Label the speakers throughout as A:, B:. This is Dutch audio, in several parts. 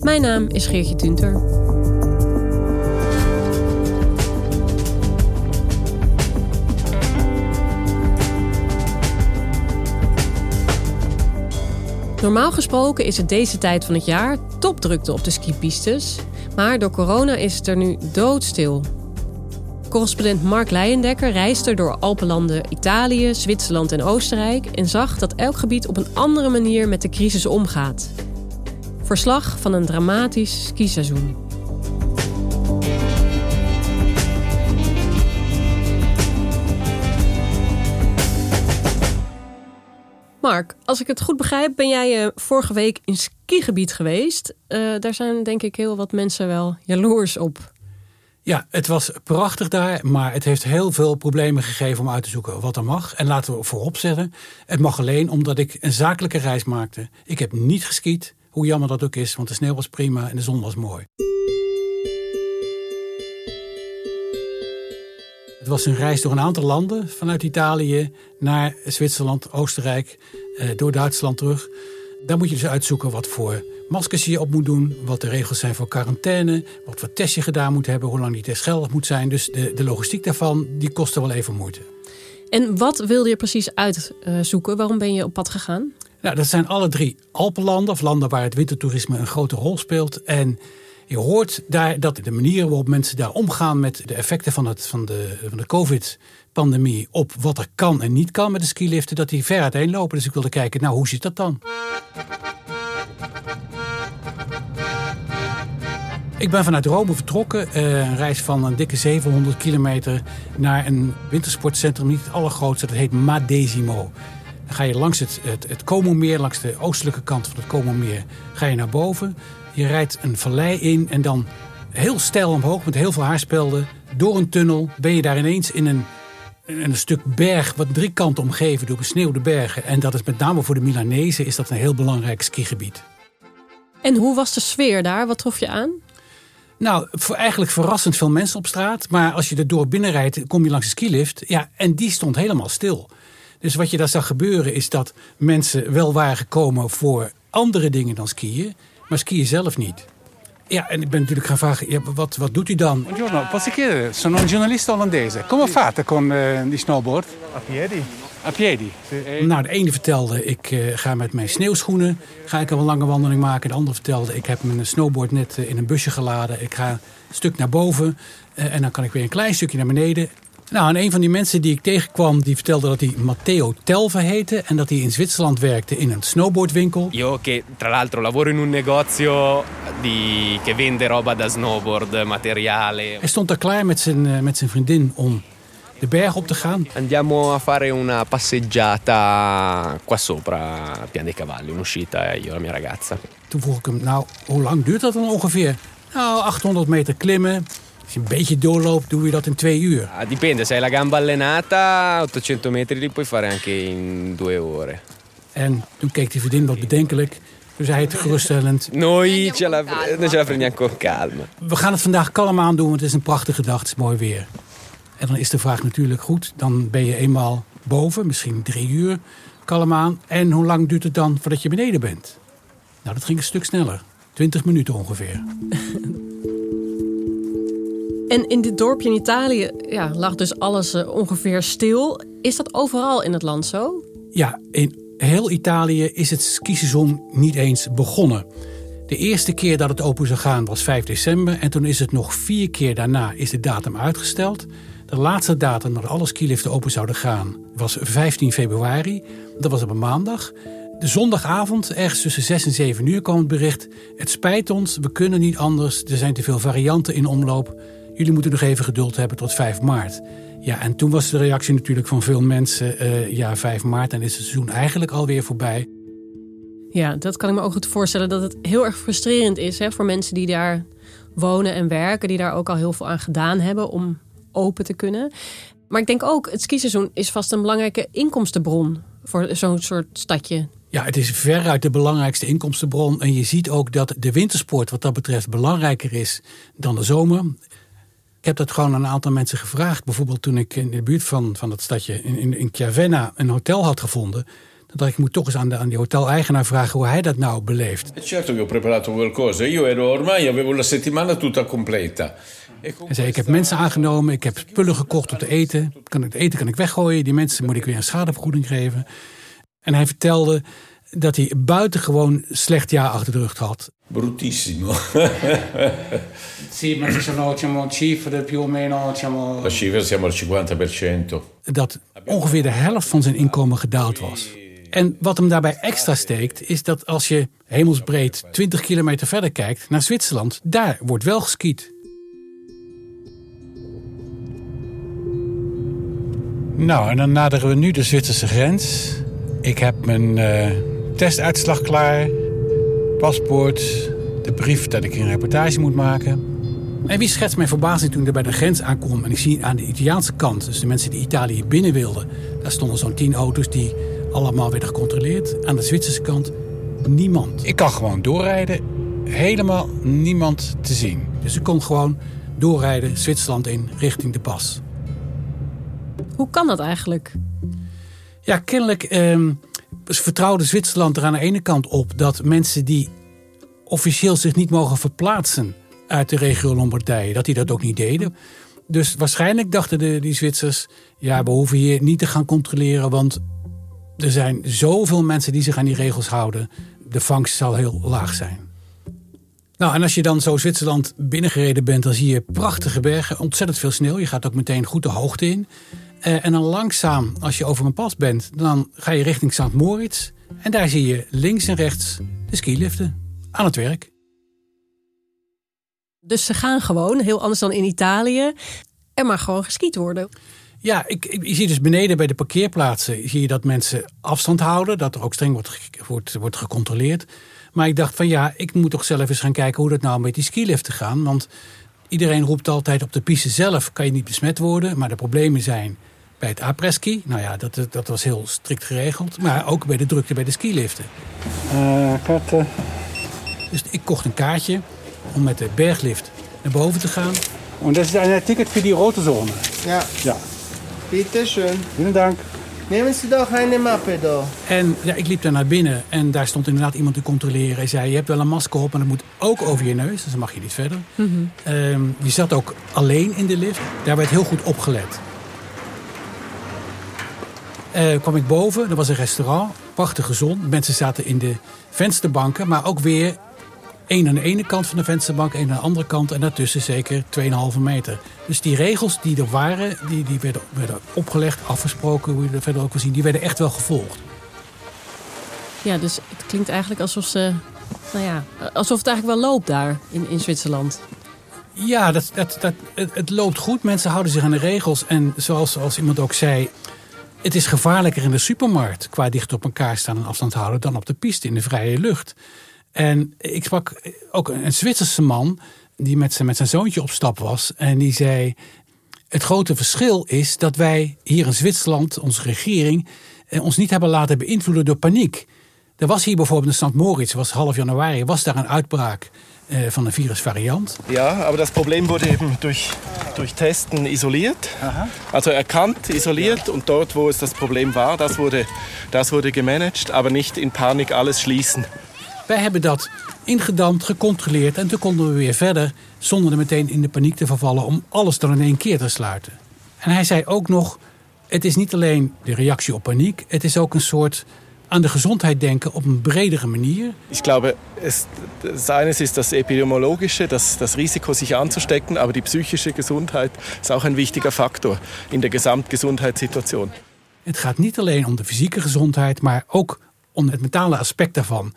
A: Mijn naam is Geertje Tunter. Normaal gesproken is het deze tijd van het jaar topdrukte op de skipistes. Maar door corona is het er nu doodstil. Correspondent Mark Leijendekker reisde door Alpenlanden Italië, Zwitserland en Oostenrijk en zag dat elk gebied op een andere manier met de crisis omgaat. Verslag van een dramatisch skiseizoen. Mark, als ik het goed begrijp, ben jij uh, vorige week in skigebied geweest. Uh, daar zijn denk ik heel wat mensen wel jaloers op.
B: Ja, het was prachtig daar, maar het heeft heel veel problemen gegeven om uit te zoeken wat er mag. En laten we voorop zetten, het mag alleen omdat ik een zakelijke reis maakte. Ik heb niet geskiet, hoe jammer dat ook is, want de sneeuw was prima en de zon was mooi. Het was een reis door een aantal landen, vanuit Italië naar Zwitserland, Oostenrijk, eh, door Duitsland terug. Daar moet je dus uitzoeken wat voor maskers je op moet doen, wat de regels zijn voor quarantaine, wat voor test je gedaan moet hebben, hoe lang die test geldig moet zijn. Dus de, de logistiek daarvan, die kostte wel even moeite.
A: En wat wilde je precies uitzoeken? Waarom ben je op pad gegaan?
B: Nou, dat zijn alle drie Alpenlanden, of landen waar het wintertoerisme een grote rol speelt. En je hoort daar dat de manieren waarop mensen daar omgaan met de effecten van, het, van de, van de COVID-pandemie op wat er kan en niet kan met de skiliften, dat die ver uiteenlopen. Dus ik wilde kijken, nou hoe zit dat dan? Ik ben vanuit Rome vertrokken. Eh, een reis van een dikke 700 kilometer naar een wintersportcentrum. Niet het allergrootste, dat heet Madesimo. Dan ga je langs het, het, het langs de oostelijke kant van het Como-meer, ga je naar boven. Je rijdt een vallei in en dan heel steil omhoog met heel veel haarspelden. Door een tunnel ben je daar ineens in een, in een stuk berg, wat drie kanten omgeven door besneeuwde bergen. En dat is met name voor de Milanezen is dat een heel belangrijk skigebied.
A: En hoe was de sfeer daar? Wat trof je aan?
B: Nou, voor eigenlijk verrassend veel mensen op straat. Maar als je er door binnenrijdt, kom je langs een skilift. Ja, en die stond helemaal stil. Dus wat je daar zag gebeuren is dat mensen wel waren gekomen voor andere dingen dan skiën. Maar skiën zelf niet. Ja, en ik ben natuurlijk gaan vragen, ja, wat, wat doet u dan?
C: Buongiorno, posso chiedere? Sono un giornalista olandese. Come fate con uh, die snowboard?
D: A piedi.
C: A piedi?
B: Nou, de ene vertelde, ik uh, ga met mijn sneeuwschoenen ga ik een lange wandeling maken. De andere vertelde, ik heb mijn snowboard net uh, in een busje geladen. Ik ga een stuk naar boven en dan kan ik weer een klein stukje naar beneden. Nou, en een van die mensen die ik tegenkwam, die vertelde dat hij Matteo Telve heette en dat hij in Zwitserland werkte in een snowboardwinkel.
D: Io che tra l'altro lavoro in un negozio di, che vende roba da snowboard, materiale.
B: Hij stond daar klaar met zijn, met zijn vriendin om de berg op te gaan.
D: Andiamo a fare una passeggiata qua sopra Pian dei Cavalli, un'uscita io e la mia ragazza.
B: Toen vroeg ik hem, nou, hoe lang duurt dat dan ongeveer? Nou, 800 meter klimmen. Als je een beetje doorloopt, doe je dat in twee uur.
D: Ah, dipende, se hai la gamba allenata, 800 metri li puoi fare anche in due ore.
B: En toen keek die vriendin wat bedenkelijk. Toen zei het geruststellend.
D: Noi ce la, ce la prendiamo calma.
B: We gaan het vandaag kalm aan doen, want het is een prachtige dag, het is mooi weer. En dan is de vraag natuurlijk goed, dan ben je eenmaal boven, misschien drie uur, kalm aan. En hoe lang duurt het dan voordat je beneden bent? Nou, dat ging een stuk sneller. 20 minuten ongeveer.
A: En in dit dorpje in Italië ja, lag dus alles uh, ongeveer stil. Is dat overal in het land zo?
B: Ja, in heel Italië is het skiseizoen niet eens begonnen. De eerste keer dat het open zou gaan was 5 december. En toen is het nog vier keer daarna is de datum uitgesteld. De laatste datum dat alle skiliften open zouden gaan was 15 februari. Dat was op een maandag. De zondagavond, ergens tussen 6 en 7 uur, kwam het bericht... het spijt ons, we kunnen niet anders, er zijn te veel varianten in omloop. Jullie moeten nog even geduld hebben tot 5 maart. Ja, en toen was de reactie natuurlijk van veel mensen... Uh, ja, 5 maart en is het seizoen eigenlijk alweer voorbij.
A: Ja, dat kan ik me ook goed voorstellen dat het heel erg frustrerend is... Hè, voor mensen die daar wonen en werken... die daar ook al heel veel aan gedaan hebben om open te kunnen. Maar ik denk ook, het skiseizoen is vast een belangrijke inkomstenbron... voor zo'n soort stadje.
B: Ja, het is veruit de belangrijkste inkomstenbron. En je ziet ook dat de wintersport wat dat betreft belangrijker is dan de zomer. Ik heb dat gewoon aan een aantal mensen gevraagd. Bijvoorbeeld toen ik in de buurt van, van dat stadje in, in, in Chiavenna een hotel had gevonden. Dan dacht ik, ik moet toch eens aan, de, aan die hoteleigenaar vragen hoe hij dat nou beleeft.
E: Certo che ho preparato qualcosa. Io ero ormai avevo la settimana tutta completa.
B: Hij zei, ik heb mensen aangenomen, ik heb spullen gekocht om te eten. Kan ik, het eten kan ik weggooien, die mensen moet ik weer een schadevergoeding geven. En hij vertelde dat hij buitengewoon slecht jaar achter de rug had.
E: Bruttissimo.
C: sì, ma ci sono diciamo, cifre più o meno. Diciamo...
E: La cifra siamo al 50%.
B: Dat ongeveer de helft van zijn inkomen gedaald was. En wat hem daarbij extra steekt, is dat als je hemelsbreed 20 kilometer verder kijkt naar Zwitserland, daar wordt wel geskiet. Nou, en dan naderen we nu de Zwitserse grens. Ik heb mijn uh, testuitslag klaar, paspoort, de brief dat ik een reportage moet maken. En wie schetst mijn verbazing toen ik er bij de grens aankom en ik zie aan de Italiaanse kant, dus de mensen die Italië binnen wilden, daar stonden zo'n tien auto's die allemaal werden gecontroleerd. Aan de Zwitserse kant niemand. Ik kan gewoon doorrijden, helemaal niemand te zien. Dus ik kon gewoon doorrijden Zwitserland in richting de pas.
A: Hoe kan dat eigenlijk?
B: Ja, kennelijk eh, vertrouwde Zwitserland er aan de ene kant op dat mensen die officieel zich niet mogen verplaatsen uit de regio Lombardije, dat die dat ook niet deden. Dus waarschijnlijk dachten de, die Zwitsers, ja, we hoeven hier niet te gaan controleren, want er zijn zoveel mensen die zich aan die regels houden. De vangst zal heel laag zijn. Nou, en als je dan zo Zwitserland binnengereden bent, dan zie je prachtige bergen, ontzettend veel sneeuw. Je gaat ook meteen goed de hoogte in. Uh, en dan langzaam, als je over een pas bent, dan ga je richting St. Moritz. En daar zie je links en rechts de skiliften aan het werk.
A: Dus ze gaan gewoon, heel anders dan in Italië. Er mag gewoon geskiet worden.
B: Ja, ik, ik, je ziet dus beneden bij de parkeerplaatsen zie je dat mensen afstand houden. Dat er ook streng wordt, wordt, wordt gecontroleerd. Maar ik dacht van ja, ik moet toch zelf eens gaan kijken hoe dat nou met die skiliften gaan. Want iedereen roept altijd op de piste zelf kan je niet besmet worden. Maar de problemen zijn bij het apreski. Nou ja, dat, dat was heel strikt geregeld. Maar ook bij de drukte bij de skiliften.
C: Uh, kaarten.
B: Dus ik kocht een kaartje om met de berglift naar boven te gaan.
C: En dat is een ticket voor die rode zone.
F: Ja.
C: Ja.
F: Bitte schön.
C: Vielen Dank.
F: Nemen Sie doch eine Mappe da.
B: En ja, ik liep daar naar binnen en daar stond inderdaad iemand te controleren. Hij zei, je hebt wel een masker op, maar dat moet ook over je neus. Dus dan mag je niet verder. Mm je zat ook alleen in de lift. Daar werd heel goed opgelet. Uh, kwam ik boven, er was een restaurant, prachtig gezond. Mensen zaten in de vensterbanken, maar ook weer één aan de ene kant van de vensterbank, één aan de andere kant en daartussen zeker 2,5 meter. Dus die regels die er waren, die, die werden, werden opgelegd, afgesproken, hoe je dat verder ook wil zien, die werden echt wel gevolgd.
A: Ja, dus het klinkt eigenlijk alsof ze, nou ja, alsof het eigenlijk wel loopt daar in, in Zwitserland.
B: Ja, dat, dat, dat, het, het loopt goed. Mensen houden zich aan de regels. En zoals als iemand ook zei, het is gevaarlijker in de supermarkt qua dicht op elkaar staan en afstand houden dan op de piste in de vrije lucht. En ik sprak ook een Zwitserse man die met zijn, met zijn zoontje op stap was. En die zei: Het grote verschil is dat wij hier in Zwitserland, onze regering, eh, ons niet hebben laten beïnvloeden door paniek. Er was hier bijvoorbeeld in St. Moritz, was half januari, was daar een uitbraak äh, von der Virusvariant.
G: Ja, aber das Problem wurde eben durch, durch Testen isoliert. Aha. Also erkannt, isoliert und dort, wo es das Problem war, das wurde, das wurde gemanagt, aber nicht in Panik alles schließen.
B: Wij hebben dat ingedampt, gecontroleerd en toen konden we weer verder zonder er meteen in de paniek te vervallen om alles dan in één keer te sluiten. En hij zei ook nog, het is niet alleen de reactie op paniek, het is ook een soort aan de gezondheid denken op een bredere manier.
G: Ich glaube, es, das eines ist das epidemiologische, das, das Risiko, sich anzustecken, aber die psychische Gesundheit ist auch ein wichtiger Faktor in der Gesamtgesundheitssituation.
B: Het gaat niet alleen om de fysieke gezondheid, maar ook om het mentale aspect daarvan.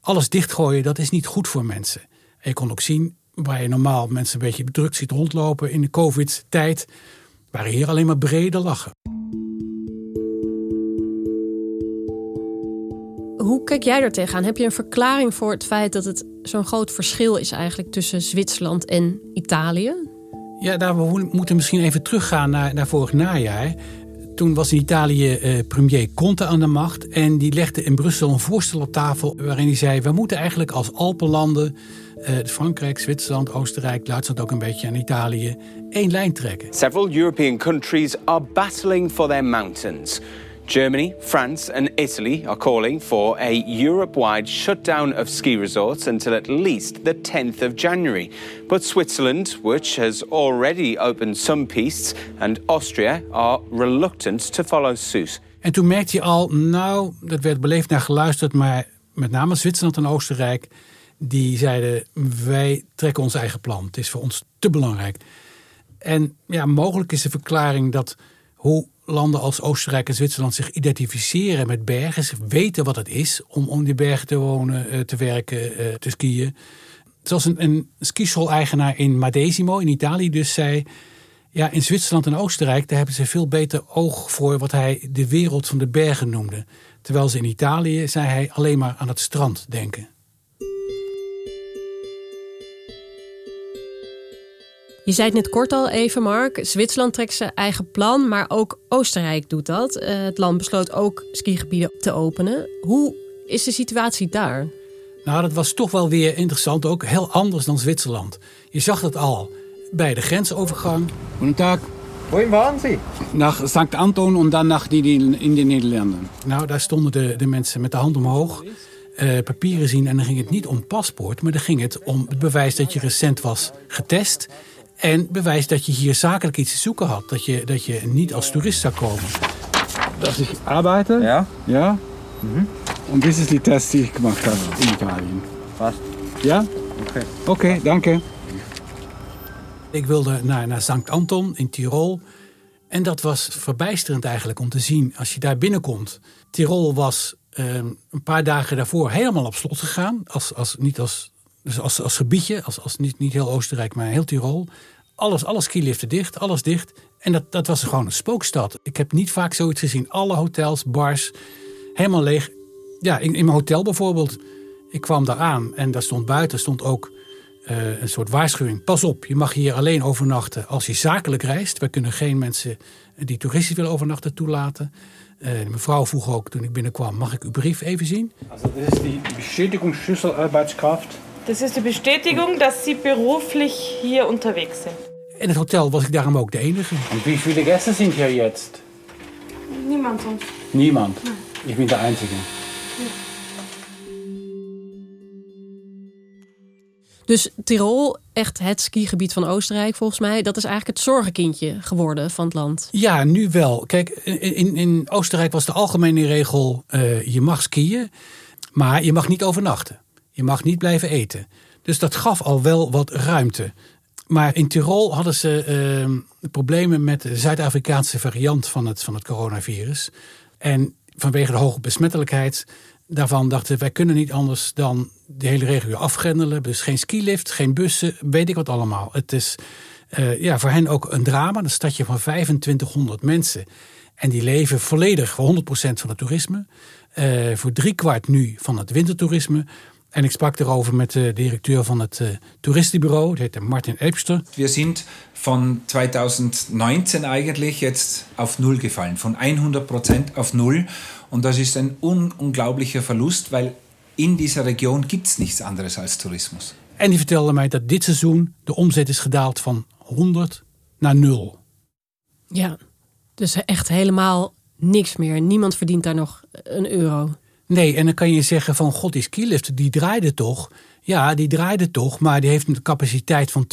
B: Alles dichtgooien, dat is niet goed voor mensen. En je kon ook zien, waar je normaal mensen een beetje bedrukt ziet rondlopen in de covid-tijd, waren hier alleen maar brede lachen.
A: Hoe kijk jij er tegenaan? Heb je een verklaring voor het feit dat het zo'n groot verschil is eigenlijk tussen Zwitserland en Italië?
B: Ja, daar we moeten misschien even teruggaan naar, naar vorig najaar. Toen was in Italië eh, premier Conte aan de macht. En die legde in Brussel een voorstel op tafel. waarin hij zei: We moeten eigenlijk als Alpenlanden. eh, Frankrijk, Zwitserland, Oostenrijk, Duitsland ook een beetje en Italië. één lijn trekken.
H: Several European countries are battling for their mountains. Germany, France, and Italy are calling for a Europe wide shutdown of ski resorts until at least the 10th of January. But Switzerland, which has already opened some pistes, and Austria are reluctant to follow suit.
B: En toen merkte je al, nou, dat werd beleefd naar geluisterd, maar met name Zwitserland en Oostenrijk, die zeiden: wij trekken ons eigen plan. Het is voor ons te belangrijk. En ja, mogelijk is de verklaring dat hoe landen als Oostenrijk en Zwitserland zich identificeren met bergen, weten wat het is om om die bergen te wonen, eh, te werken, eh, te skiën. Zoals een, een skischool-eigenaar in Madesimo in Italië dus zei. Ja, in Zwitserland en Oostenrijk daar hebben ze veel beter oog voor wat hij de wereld van de bergen noemde. Terwijl ze in Italië, zei hij, alleen maar aan het strand denken.
A: Je zei het net kort al even, Mark. Zwitserland trekt zijn eigen plan, maar ook Oostenrijk doet dat. Eh, het land besloot ook skigebieden te openen. Hoe is de situatie daar?
B: Nou, dat was toch wel weer interessant, ook heel anders dan Zwitserland. Je zag dat al bij de grensovergang.
I: Goedendag. Wohin waren Sie? Nach St. Anton en dan naar die in de Nederlanden.
B: Nou, daar stonden de, de mensen met de hand omhoog, eh, papieren zien. En dan ging het niet om paspoort, maar dan ging het om het bewijs dat je recent was getest. En bewijs dat je hier zakelijk iets te zoeken had. Dat je, dat je niet als toerist zou komen.
I: Dat ik arbeite.
J: Ja?
I: Ja. En dit is die test die ik gemaakt heb in Italië.
J: Was?
I: Ja?
J: Oké.
I: Oké, dank je.
B: Ik wilde naar, naar St. Anton in Tirol. En dat was verbijsterend eigenlijk om te zien als je daar binnenkomt. Tirol was ehm, een paar dagen daarvoor helemaal op slot gegaan. Als, als, niet als, dus als, als gebiedje, als, als niet, niet heel Oostenrijk, maar heel Tirol. Alles, alle skiliften dicht, alles dicht. En dat, dat was gewoon een spookstad. Ik heb niet vaak zoiets gezien. Alle hotels, bars, helemaal leeg. Ja, in, mijn hotel bijvoorbeeld. Ik kwam daar aan en daar stond buiten stond ook eh, een soort waarschuwing. Pas op, je mag hier alleen overnachten als je zakelijk reist. We kunnen geen mensen die toeristisch willen overnachten toelaten. De mevrouw vroeg ook toen ik binnenkwam, mag ik uw brief even zien?
I: Also das ist die Bestätigungsschlüssel Arbeitskraft.
K: Das ist die Bestätigung, dass Sie beruflich hier unterwegs sind.
B: In het hotel was ik daarom ook de enige.
I: Und wie viele Gäste sind hier jetzt?
K: Niemand sonst.
I: Niemand. Ich bin der Einzige.
A: Dus Tirol, echt het skigebied van Oostenrijk volgens mij, dat is eigenlijk het zorgenkindje geworden van het land.
B: Ja, nu wel. Kijk, in, in Oostenrijk was de algemene regel: eh, je mag skiën, maar je mag niet overnachten. Je mag niet blijven eten. Dus dat gaf al wel wat ruimte. Maar in Tirol hadden ze eh, problemen met de Zuid-Afrikaanse variant van het, van het coronavirus. En vanwege de hoge besmettelijkheid daarvan dachten wij kunnen niet anders dan de hele regio afgrendelen. Dus geen skilift, geen bussen, weet ik wat allemaal. Het is eh, ja, voor hen ook een drama. Een stadje van 2500 mensen. En die leven volledig voor 100% van het toerisme. Eh, voor driekwart nu van het wintertoerisme. En ik sprak erover met de directeur van het uh, toeristenbureau, dat heet Martin Elbster.
L: Wir sind von 2019 eigentlich jetzt auf Null gefallen, von 100 Prozent auf Null. Und das ist ein un unglaublicher Verlust, weil in dieser Region gibt es nichts anderes als Tourismus.
B: En die vertelde mij dat dit seizoen de omzet is gedaald van 100 naar 0.
A: Ja, dus echt helemaal niks meer. Niemand verdient daar nog een euro.
B: Nee, en dan kan je zeggen van god, die skilift die draaide toch. Ja, die draaide toch, maar die heeft een capaciteit van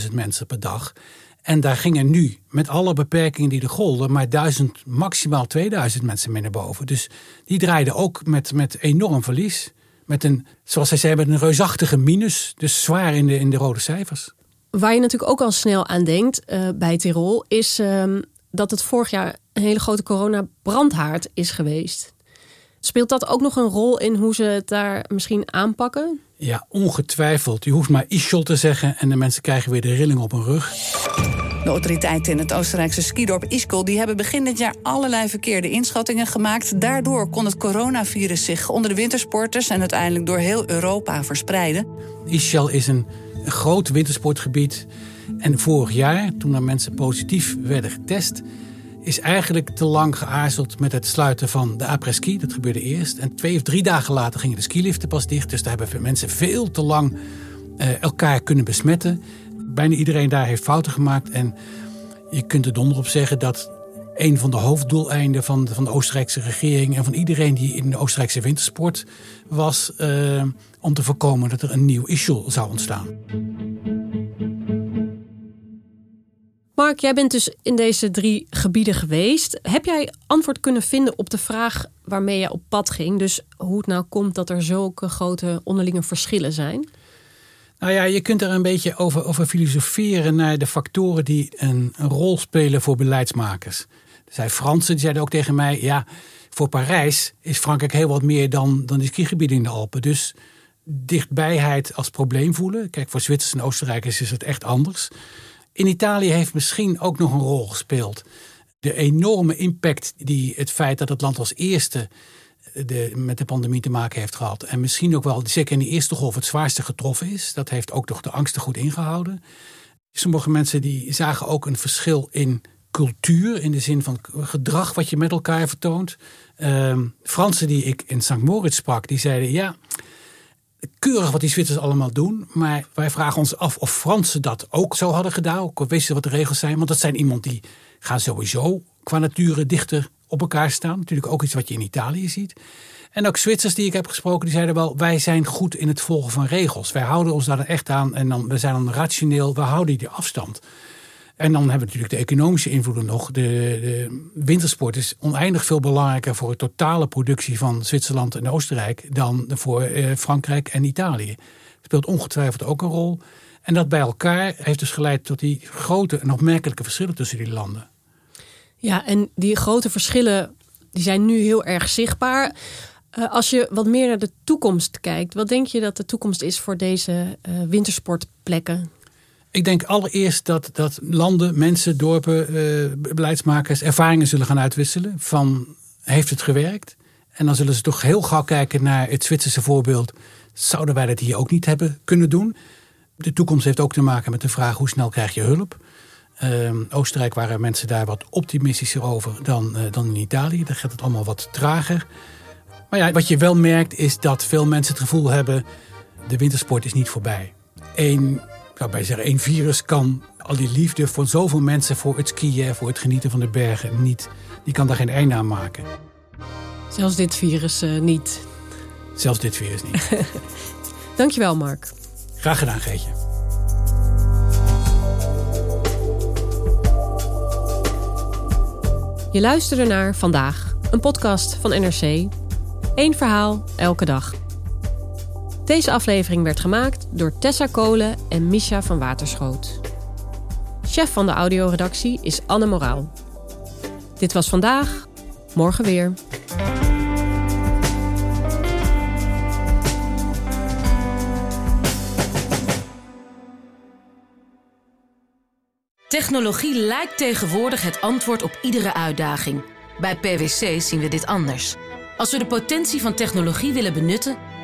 B: 20.000 mensen per dag. En daar gingen nu, met alle beperkingen die er golden, maar 1000, maximaal 2000 mensen mee naar boven. Dus die draaiden ook met, met enorm verlies. Met een, zoals zij zei, met een reusachtige minus. Dus zwaar in de, in de rode cijfers.
A: Waar je natuurlijk ook al snel aan denkt uh, bij Tirol, is uh, dat het vorig jaar een hele grote corona-brandhaard is geweest. Speelt dat ook nog een rol in hoe ze het daar misschien aanpakken?
B: Ja, ongetwijfeld. Je hoeft maar Ischol te zeggen en de mensen krijgen weer de rilling op hun rug.
J: De autoriteiten in het Oostenrijkse skidorp Ischol die hebben begin dit jaar allerlei verkeerde inschattingen gemaakt. Daardoor kon het coronavirus zich onder de wintersporters en uiteindelijk door heel Europa verspreiden.
B: Ischol is een, een groot wintersportgebied. En vorig jaar, toen er mensen positief werden getest, is eigenlijk te lang geaarzeld met het sluiten van de après-ski. Dat gebeurde eerst. En twee of drie dagen later gingen de skiliften pas dicht. Dus daar hebben mensen veel te lang uh, elkaar kunnen besmetten. Bijna iedereen daar heeft fouten gemaakt. En je kunt er donder op zeggen dat een van de hoofddoeleinden van de, van de Oostenrijkse regering en van iedereen die in de Oostenrijkse wintersport was, uh, om te voorkomen dat er een nieuw issue zou ontstaan.
A: Mark, jij bent dus in deze drie gebieden geweest. Heb jij antwoord kunnen vinden op de vraag waarmee je op pad ging? Dus hoe het nou komt dat er zulke grote onderlinge verschillen zijn?
B: Nou ja, je kunt er een beetje over, over filosoferen naar de factoren die een, een rol spelen voor beleidsmakers. Er zijn Fransen, die zeiden ook tegen mij: ja, voor Parijs is Frankrijk heel wat meer dan, dan die skigebieden in de Alpen. Dus dichtbijheid als probleem voelen. Kijk, voor Zwitsers en Oostenrijkers is het echt anders. In Italië heeft misschien ook nog een rol gespeeld. De enorme impact die het feit dat het land als eerste de, met de pandemie te maken heeft gehad. En misschien ook wel, zeker in de eerste golf, het zwaarste getroffen is. Dat heeft ook toch de angsten goed ingehouden. Sommige mensen die zagen ook een verschil in cultuur, in de zin van gedrag wat je met elkaar vertoont. Uh, Fransen die ik in St. Moritz sprak, die zeiden ja, keurig wat die Zwitsers allemaal doen. Maar wij vragen ons af of Fransen dat ook zo hadden gedaan. Ook wisten wat de regels zijn. Want dat zijn iemand die gaan sowieso qua nature dichter op elkaar staan. Natuurlijk ook iets wat je in Italië ziet. En ook Zwitsers die ik heb gesproken, die zeiden wel... wij zijn goed in het volgen van regels. Wij houden ons daar echt aan en dan, we zijn dan rationeel. We houden die afstand. En dan hebben we natuurlijk de economische invloeden nog. De, de, wintersport is oneindig veel belangrijker voor de totale productie van Zwitserland en Oostenrijk dan voor eh, Frankrijk en Italië. Speelt ongetwijfeld ook een rol. En dat bij elkaar heeft dus geleid tot die grote en opmerkelijke verschillen tussen die landen.
A: Ja, en die grote verschillen die zijn nu heel erg zichtbaar. Uh, als je wat meer naar de toekomst kijkt, wat denk je dat de toekomst is voor deze uh, wintersportplekken?
B: Ik denk allereerst dat, dat landen, mensen, dorpen, uh, beleidsmakers ervaringen zullen gaan uitwisselen. Van heeft het gewerkt? En dan zullen ze toch heel gauw kijken naar het Zwitserse voorbeeld. Zouden wij dat hier ook niet hebben kunnen doen? De toekomst heeft ook te maken met de vraag hoe snel krijg je hulp? Uh, Oostenrijk waren mensen daar wat optimistischer over dan, uh, dan in Italië. Daar gaat het allemaal wat trager. Maar ja, wat je wel merkt is dat veel mensen het gevoel hebben... de wintersport is niet voorbij. Eén zou bij zeggen, één virus kan al die liefde voor zoveel mensen voor het skiën, voor het genieten van de bergen niet. Die kan daar geen einde aan maken.
A: Zelfs dit virus uh, niet.
B: Zelfs dit virus niet.
A: Dankjewel, Mark.
B: Graag gedaan, Geetje.
A: Je luisterde naar Vandaag, een podcast van NRC. Eén verhaal, elke dag. Deze aflevering werd gemaakt door Tessa Kolen en Misha van Waterschoot. Chef van de audioredactie is Anne Moraal. Dit was vandaag, morgen weer.
M: Technologie lijkt tegenwoordig het antwoord op iedere uitdaging. Bij PwC zien we dit anders. Als we de potentie van technologie willen benutten,